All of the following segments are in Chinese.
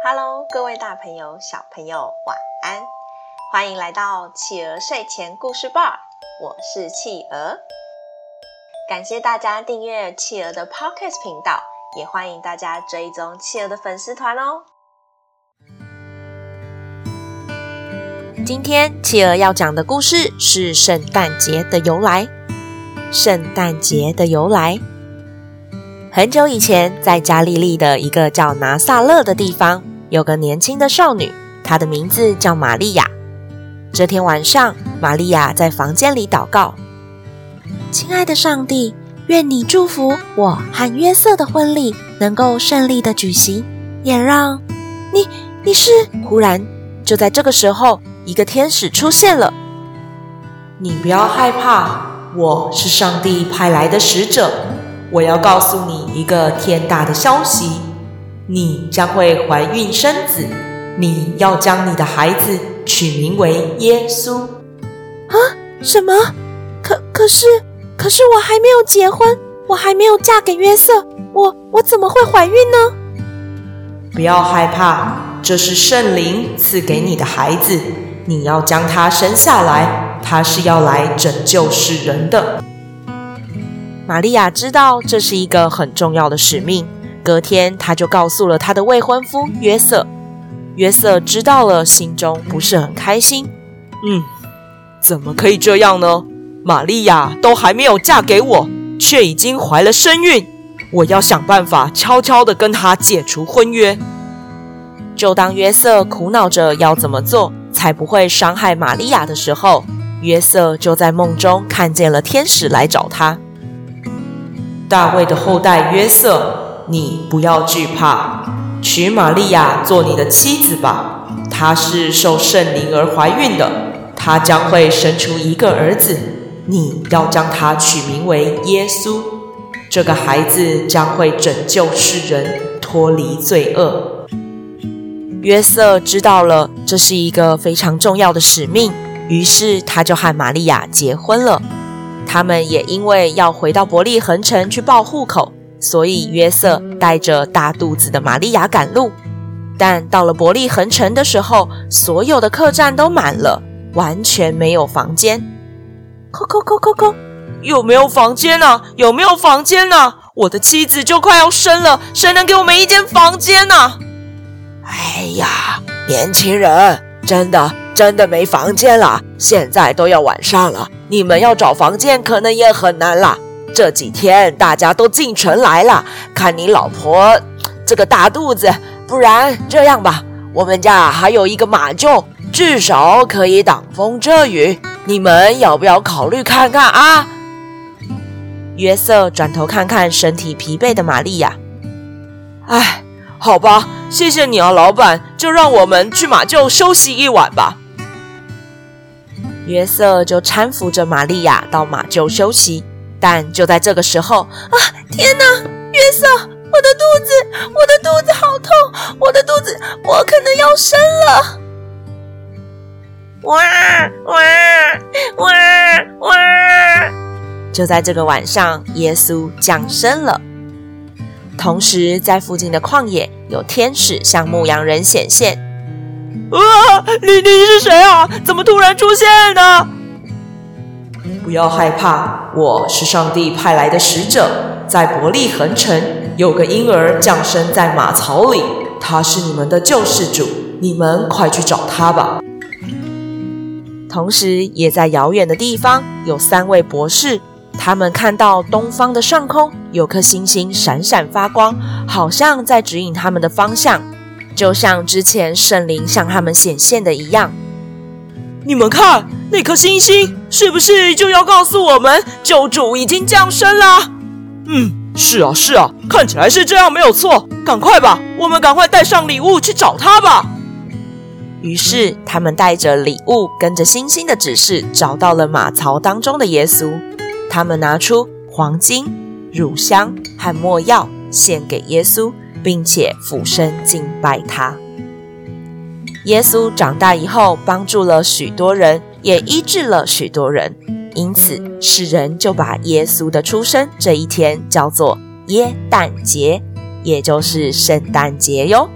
Hello，各位大朋友、小朋友，晚安！欢迎来到企鹅睡前故事吧，我是企鹅。感谢大家订阅企鹅的 Podcast 频道，也欢迎大家追踪企鹅的粉丝团哦。今天企鹅要讲的故事是圣诞节的由来。圣诞节的由来，很久以前，在加利利的一个叫拿撒勒的地方，有个年轻的少女，她的名字叫玛利亚。这天晚上，玛利亚在房间里祷告：“亲爱的上帝，愿你祝福我和约瑟的婚礼能够顺利的举行，也让你……你是……”忽然，就在这个时候，一个天使出现了。你不要害怕，我是上帝派来的使者。我要告诉你一个天大的消息：你将会怀孕生子，你要将你的孩子取名为耶稣。啊？什么？可可是可是我还没有结婚，我还没有嫁给约瑟，我我怎么会怀孕呢？不要害怕，这是圣灵赐给你的孩子。你要将他生下来，他是要来拯救世人的。玛利亚知道这是一个很重要的使命，隔天她就告诉了她的未婚夫约瑟。约瑟知道了，心中不是很开心。嗯，怎么可以这样呢？玛利亚都还没有嫁给我，却已经怀了身孕。我要想办法悄悄地跟她解除婚约。就当约瑟苦恼着要怎么做，才不会伤害玛利亚的时候，约瑟就在梦中看见了天使来找他。大卫的后代约瑟，你不要惧怕，娶玛利亚做你的妻子吧。她是受圣灵而怀孕的，她将会生出一个儿子，你要将他取名为耶稣。这个孩子将会拯救世人，脱离罪恶。约瑟知道了这是一个非常重要的使命，于是他就和玛利亚结婚了。他们也因为要回到伯利恒城去报户口，所以约瑟带着大肚子的玛利亚赶路。但到了伯利恒城的时候，所有的客栈都满了，完全没有房间。叩叩叩叩叩，有没有房间呢？有没有房间呢？我的妻子就快要生了，谁能给我们一间房间呢？哎呀，年轻人，真的真的没房间了。现在都要晚上了，你们要找房间可能也很难了。这几天大家都进城来了，看你老婆这个大肚子，不然这样吧，我们家还有一个马厩，至少可以挡风遮雨。你们要不要考虑看看啊？约瑟转头看看身体疲惫的玛利亚，哎。好吧，谢谢你啊，老板，就让我们去马厩休息一晚吧。约瑟就搀扶着玛利亚到马厩休息，但就在这个时候，啊，天哪！约瑟，我的肚子，我的肚子好痛，我的肚子，我可能要生了！哇哇哇哇！就在这个晚上，耶稣降生了。同时，在附近的旷野，有天使向牧羊人显现。啊，你你是谁啊？怎么突然出现呢？不要害怕，我是上帝派来的使者。在伯利恒城有个婴儿降生在马槽里，他是你们的救世主，你们快去找他吧。同时，也在遥远的地方有三位博士。他们看到东方的上空有颗星星闪闪发光，好像在指引他们的方向，就像之前圣灵向他们显现的一样。你们看，那颗星星是不是就要告诉我们救主已经降生了？嗯，是啊，是啊，看起来是这样，没有错。赶快吧，我们赶快带上礼物去找他吧。于是，他们带着礼物，跟着星星的指示，找到了马槽当中的耶稣。他们拿出黄金、乳香和没药献给耶稣，并且俯身敬拜他。耶稣长大以后帮助了许多人也医治了许多人因此世人就把耶稣的出生这一天叫做耶诞节也就是圣诞节哟。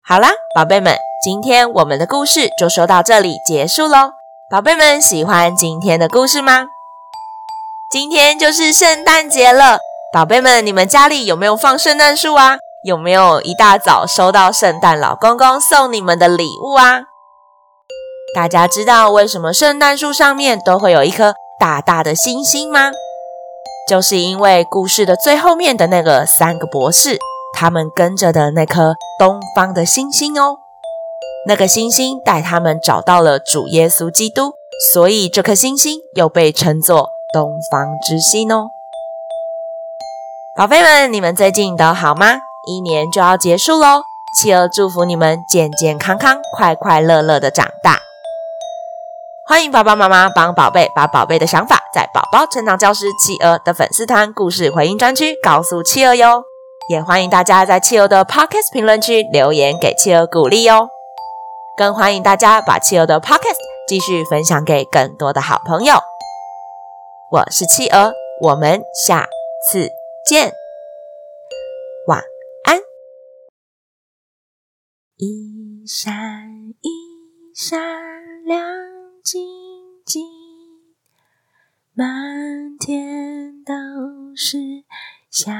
好啦宝贝们今天我们的故事就说到这里结束喽宝贝们喜欢今天的故事吗？今天就是圣诞节了，宝贝们，你们家里有没有放圣诞树啊？有没有一大早收到圣诞老公公送你们的礼物啊？大家知道为什么圣诞树上面都会有一颗大大的星星吗？就是因为故事的最后面的那个三个博士，他们跟着的那颗东方的星星哦。那个星星带他们找到了主耶稣基督，所以这颗星星又被称作东方之星哦。宝贝们，你们最近都好吗？一年就要结束喽，企鹅祝福你们健健康康、快快乐乐的长大。欢迎爸爸妈妈帮宝贝把宝贝的想法在宝宝成长教师企鹅的粉丝团故事回应专区告诉企鹅哟，也欢迎大家在企鹅的 Podcast 评论区留言给企鹅鼓励哟。更欢迎大家把企鹅的 Podcast 继续分享给更多的好朋友。我是企鹅，我们下次见，晚安。一闪一闪亮晶晶，满天都是小。